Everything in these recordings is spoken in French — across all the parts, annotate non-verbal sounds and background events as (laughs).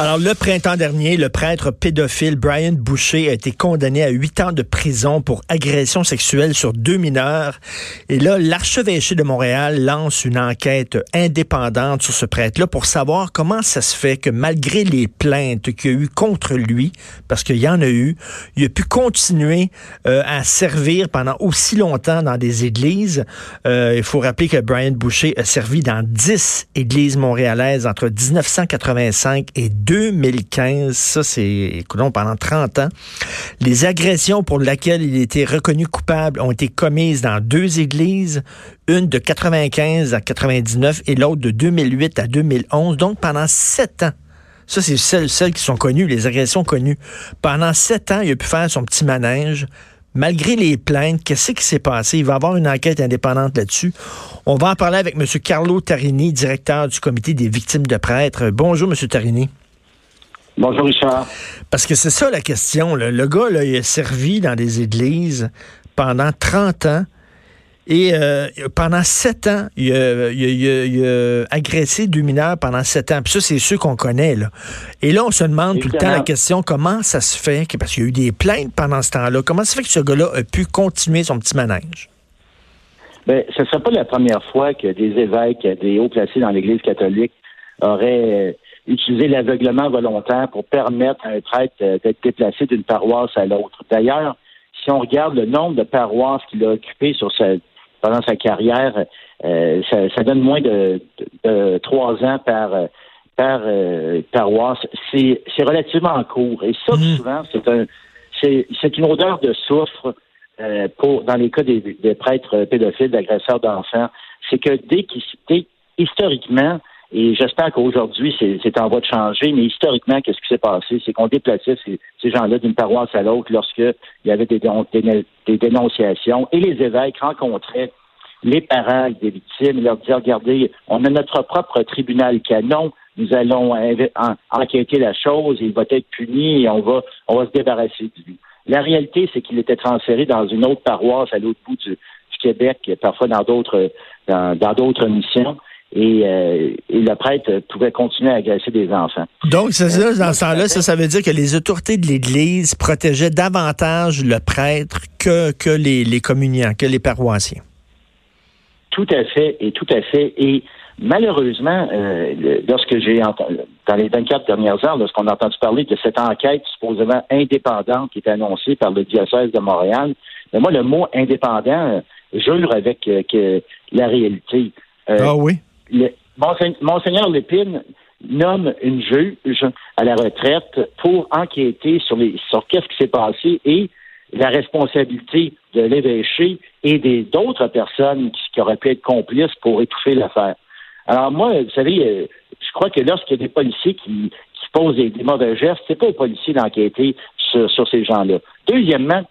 Alors, le printemps dernier, le prêtre pédophile Brian Boucher a été condamné à huit ans de prison pour agression sexuelle sur deux mineurs. Et là, l'archevêché de Montréal lance une enquête indépendante sur ce prêtre-là pour savoir comment ça se fait que malgré les plaintes qu'il y a eu contre lui, parce qu'il y en a eu, il a pu continuer euh, à servir pendant aussi longtemps dans des églises. Euh, il faut rappeler que Brian Boucher a servi dans dix églises montréalaises entre 1985 et 2015. Ça, c'est, écoutons, pendant 30 ans. Les agressions pour lesquelles il été reconnu coupable ont été commises dans deux églises, une de 95 à 99 et l'autre de 2008 à 2011. Donc, pendant sept ans. Ça, c'est celles, celles qui sont connues, les agressions connues. Pendant sept ans, il a pu faire son petit manège malgré les plaintes, qu'est-ce qui s'est passé? Il va y avoir une enquête indépendante là-dessus. On va en parler avec M. Carlo Tarini, directeur du comité des victimes de prêtres. Bonjour, M. Tarini. Bonjour, Richard. Parce que c'est ça la question. Le gars, là, il a servi dans des églises pendant 30 ans. Et euh, pendant sept ans, il a, agressé deux mineurs pendant sept ans. Puis ça, c'est ceux qu'on connaît. Là. Et là, on se demande tout le temps la question, comment ça se fait, parce qu'il y a eu des plaintes pendant ce temps-là, comment ça se fait que ce gars-là a pu continuer son petit manège? Bien, ce ne serait pas la première fois que des évêques, des hauts placés dans l'Église catholique auraient euh, utilisé l'aveuglement volontaire pour permettre à un prêtre euh, d'être déplacé d'une paroisse à l'autre. D'ailleurs, si on regarde le nombre de paroisses qu'il a occupées sur sa, pendant sa carrière, euh, ça, donne moins de, trois ans par par euh, paroisse. C'est relativement court. Et ça, mmh. souvent, c'est un c'est une odeur de soufre euh, pour dans les cas des, prêtres pédophiles, d'agresseurs d'enfants. C'est que dès qu'ils historiquement, et j'espère qu'aujourd'hui, c'est en voie de changer, mais historiquement, qu'est-ce qui s'est passé? C'est qu'on déplaçait ces, gens-là d'une paroisse à l'autre lorsqu'il y avait des, dénonciations et les évêques rencontraient les parents des victimes et leur disaient, regardez, on a notre propre tribunal canon, nous allons enquêter la chose, il va être puni et on va, on va se débarrasser de lui. La réalité, c'est qu'il était transféré dans une autre paroisse à l'autre bout du, Québec, parfois dans d'autres dans d'autres missions. Euh, et, le prêtre pouvait continuer à agresser des enfants. Donc, c'est ça, dans ce temps-là, ça, ça veut dire que les autorités de l'Église protégeaient davantage le prêtre que, que les, les communiants, que les paroissiens. Tout à fait, et tout à fait. Et malheureusement, euh, lorsque j'ai entendu, dans les 24 dernières heures, lorsqu'on a entendu parler de cette enquête supposément indépendante qui était annoncée par le diocèse de Montréal, mais moi, le mot indépendant euh, jure avec que la réalité. ah oui? Monseigneur Lépine nomme une juge à la retraite pour enquêter sur les sur qu'est-ce qui s'est passé et la responsabilité de l'évêché et des d'autres personnes qui, auraient pu être complices pour étouffer l'affaire. Alors moi, vous savez, euh, je crois que lorsqu'il y a des policiers qui, posent des, mauvais gestes, c'est pas aux policiers d'enquêter sur, sur ces gens-là. Deuxièmement,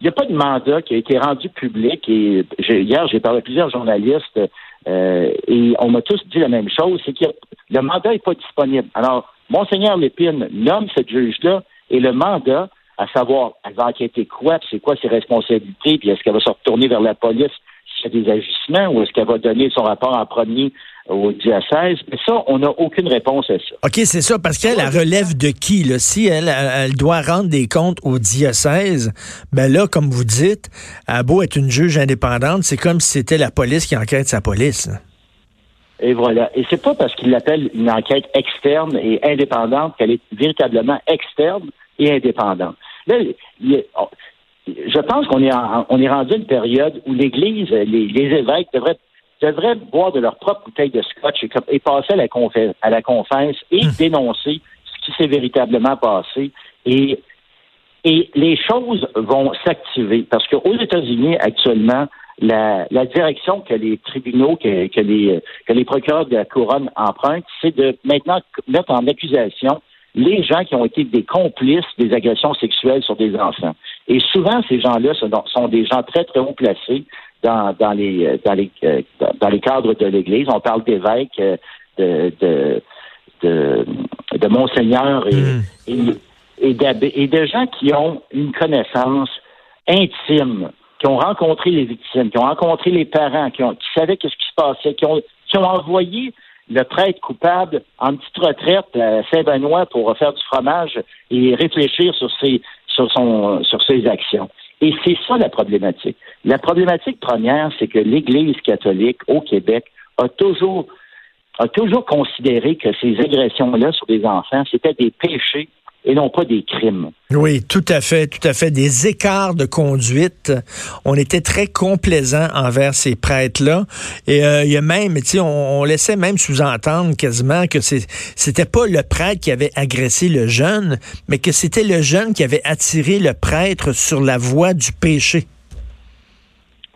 il n'y a pas de mandat qui a été rendu public et hier j'ai parlé à plusieurs journalistes euh, et on m'a tous dit la même chose, c'est que le mandat n'est pas disponible. Alors, Monseigneur Lépine nomme ce juge-là et le mandat, à savoir, elle va enquêter quoi, c'est quoi ses responsabilités, puis est-ce qu'elle va se retourner vers la police s'il y a des agissements ou est-ce qu'elle va donner son rapport en premier au diocèse. Mais ça, on n'a aucune réponse à ça. OK, c'est ça, parce qu'elle relève de qui? Là? Si elle, elle, doit rendre des comptes au diocèse, ben là, comme vous dites, à beau être une juge indépendante, c'est comme si c'était la police qui enquête sa police. Et voilà. Et c'est pas parce qu'il l'appelle une enquête externe et indépendante qu'elle est véritablement externe et indépendante. Là, je pense qu'on est, on est rendu à une période où l'Église, les, les évêques devraient devraient boire de leur propre bouteille de scotch et, passer à la, à la confesse et hmm. dénoncer ce qui s'est véritablement passé. Et, et les choses vont s'activer parce qu'aux États-Unis, actuellement, la, la, direction que les tribunaux, que, que, les, que les procureurs de la couronne empruntent, c'est de maintenant mettre en accusation les gens qui ont été des complices des agressions sexuelles sur des enfants. Et souvent, ces gens-là sont des gens très, très haut placés dans, dans les euh, dans les euh, dans les cadres de l'Église. On parle d'évêques, euh, de, de, de, de monseigneurs et, hmm. et, et, et, de gens qui ont une connaissance intime, qui ont rencontré les victimes, qui ont rencontré les parents, qui, ont, qui savaient ce qui se passait, qui ont, qui ont envoyé le prêtre coupable en petite retraite à Saint-Benoît pour faire du fromage et réfléchir sur ses, sur son, sur ses actions. Et c'est ça la problématique. La problématique première, c'est que l'Église catholique au Québec a toujours a toujours considéré que ces agressions-là sur des enfants, c'était des péchés et non pas des crimes. Oui, tout à fait, tout à fait. Des écarts de conduite. On était très complaisant envers ces prêtres-là. Et euh, il y a même, tu sais, on, laissait même sous-entendre quasiment que c'était pas le prêtre qui avait agressé le jeune, mais que c'était le jeune qui avait attiré le prêtre sur la voie du péché.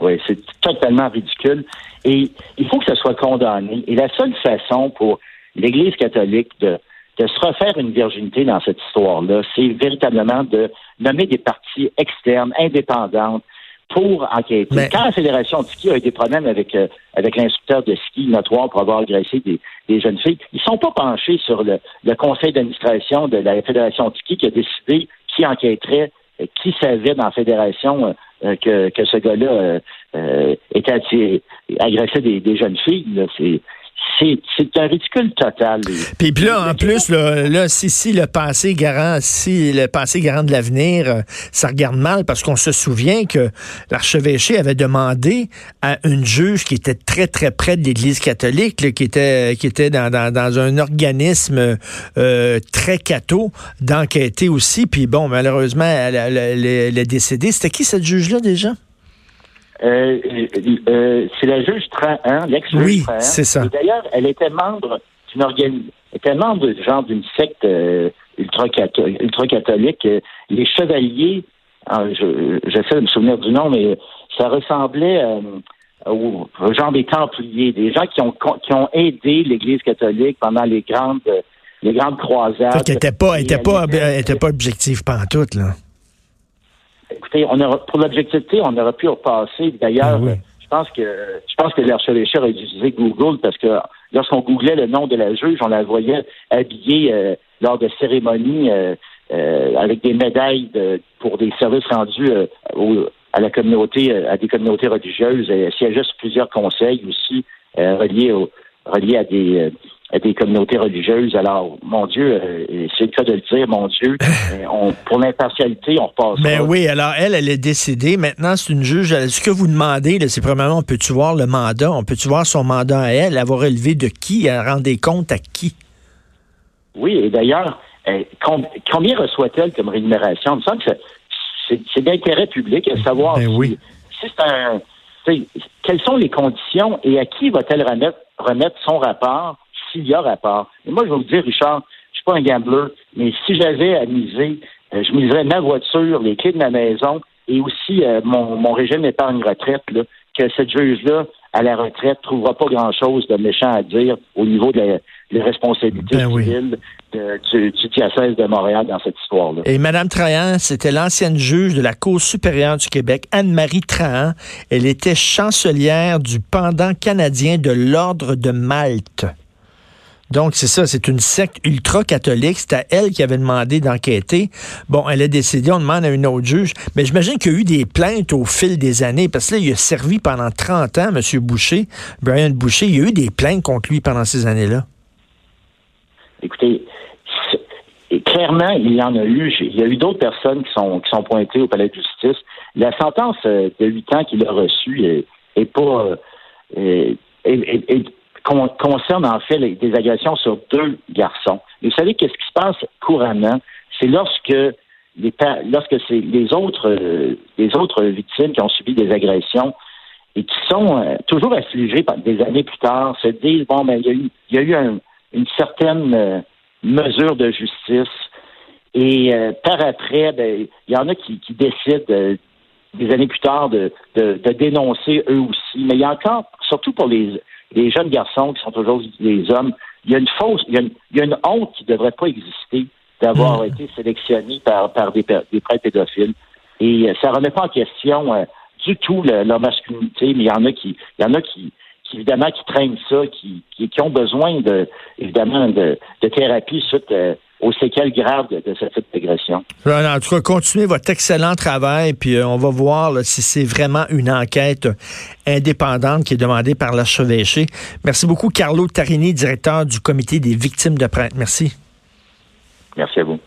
Oui, c'est totalement ridicule. Et il faut que ça soit condamné. Et la seule façon pour l'Église catholique de de se refaire une virginité dans cette histoire-là, c'est véritablement de nommer des parties externes, indépendantes, pour enquêter. Quand la Fédération de ski a eu des problèmes avec, euh, avec l'instructeur de ski notoire pour avoir agressé des, jeunes filles, ils ne sont pas penchés sur le, conseil d'administration de la Fédération de ski qui a décidé qui enquêterait, euh, qui savait dans la fédération euh, que, que ce gars-là était agressé des, des jeunes filles. C'est c'est un ridicule total. Puis, là, en plus, là, si, le passé garant, si le passé garant de l'avenir, euh, ça regarde mal parce qu'on se souvient que l'archevêché avait demandé à une juge qui était très, très près de l'Église catholique, qui était, qui était dans, un organisme euh, très catho, d'enquêter aussi. Puis bon, malheureusement, elle, elle est décédée. C'était qui cette juge-là déjà? Euh, euh, c'est la juge Trahan, l'ex-juge oui, c'est ça. d'ailleurs, elle était membre d'une organisation, était membre genre d'une secte euh, ultra-catholique. les chevaliers, ah, j'essaie de me souvenir du nom, mais ça ressemblait au genre des templiers, des gens qui ont qui ont aidé l'Église catholique pendant les grandes les grandes croisades. Fait n'était pas, était pas, était pas objectif pantoute, là écoutez, on pour l'objectivité, on aurait pu repasser. D'ailleurs, ah je pense que je pense que l'archevêché a utilisé Google parce que lorsqu'on googlait le nom de la juge, on la voyait habillée euh, lors de cérémonies euh, euh, avec des médailles pour des services rendus à la communauté, à des communautés religieuses. Elle siégeait sur plusieurs conseils aussi reliés, reliés à des des communautés religieuses. Alors, mon Dieu, euh, c'est le cas de le dire, mon Dieu, (laughs) euh, on, pour l'impartialité, on repasse. Ben oui, alors elle, elle est décédée. Maintenant, c'est une juge. Ce que vous demandez, c'est premièrement, on peut-tu voir le mandat? On peut-tu voir son mandat à elle? Elle va relever de qui? Elle rendait compte à qui? Oui, et d'ailleurs, euh, combien reçoit-elle comme rémunération? Il me semble que c'est d'intérêt public à savoir ben oui. si c'est un... Quelles sont les conditions et à qui va-t-elle remettre, remettre son rapport? S'il y a rapport. Et moi, je vais vous dire, Richard, je suis pas un gambler, mais si j'avais à miser, euh, je miserais ma voiture, les clés de ma maison et aussi euh, mon, mon régime d'épargne retraite, là, que cette juge-là, à la retraite, trouvera pas grand-chose de méchant à dire au niveau de la, responsabilité ben civile du, du, diocèse de Montréal dans cette histoire-là. Et Mme Trahan, c'était l'ancienne juge de la Cour supérieure du Québec, Anne-Marie Trahan. Elle était chancelière du pendant canadien de l'Ordre de Malte. Donc, c'est ça, c'est une secte ultra-catholique. C'est à elle qui avait demandé d'enquêter. Bon, elle est décédée, on demande à une autre juge. Mais j'imagine qu'il y a eu des plaintes au fil des années, parce que là, il a servi pendant 30 ans, M. Boucher, Brian Boucher. Il y a eu des plaintes contre lui pendant ces années-là. Écoutez, clairement, il y en a eu. Il y a eu d'autres personnes qui sont, pointées au palais de justice. La sentence euh, de 8 ans qu'il a reçue est, pas... Euh, concerne en fait des agressions sur deux garçons. vous savez qu'est-ce qui se passe couramment? C'est lorsque les lorsque c'est les autres euh, les autres victimes qui ont subi des agressions et qui sont euh, toujours affligées des années plus tard se disent bon ben il y a eu il y a eu une certaine euh, mesure de justice et par après ben il y en a qui, décident des années plus tard de, de, dénoncer eux aussi mais il y a encore surtout pour les les jeunes garçons qui sont toujours des hommes, il y a une fausse, il y a une, honte qui ne devrait pas exister d'avoir hmm. été sélectionné par, par des, des prêtres pédophiles. Et euh, ça ne remet pas en question euh, du tout leur masculinité, mais il y en a qui, il y en a qui, évidemment qui traînent ça, qui, qui, ont besoin de évidemment de, de thérapie suite euh, aux séquelles graves de, cette agression. En tout cas, continuez votre excellent travail, puis euh, on va voir si c'est vraiment une enquête indépendante qui est demandée par l'archevêché. Merci beaucoup, Carlo Tarini, directeur du comité des victimes de prêtre. Merci. Merci à vous.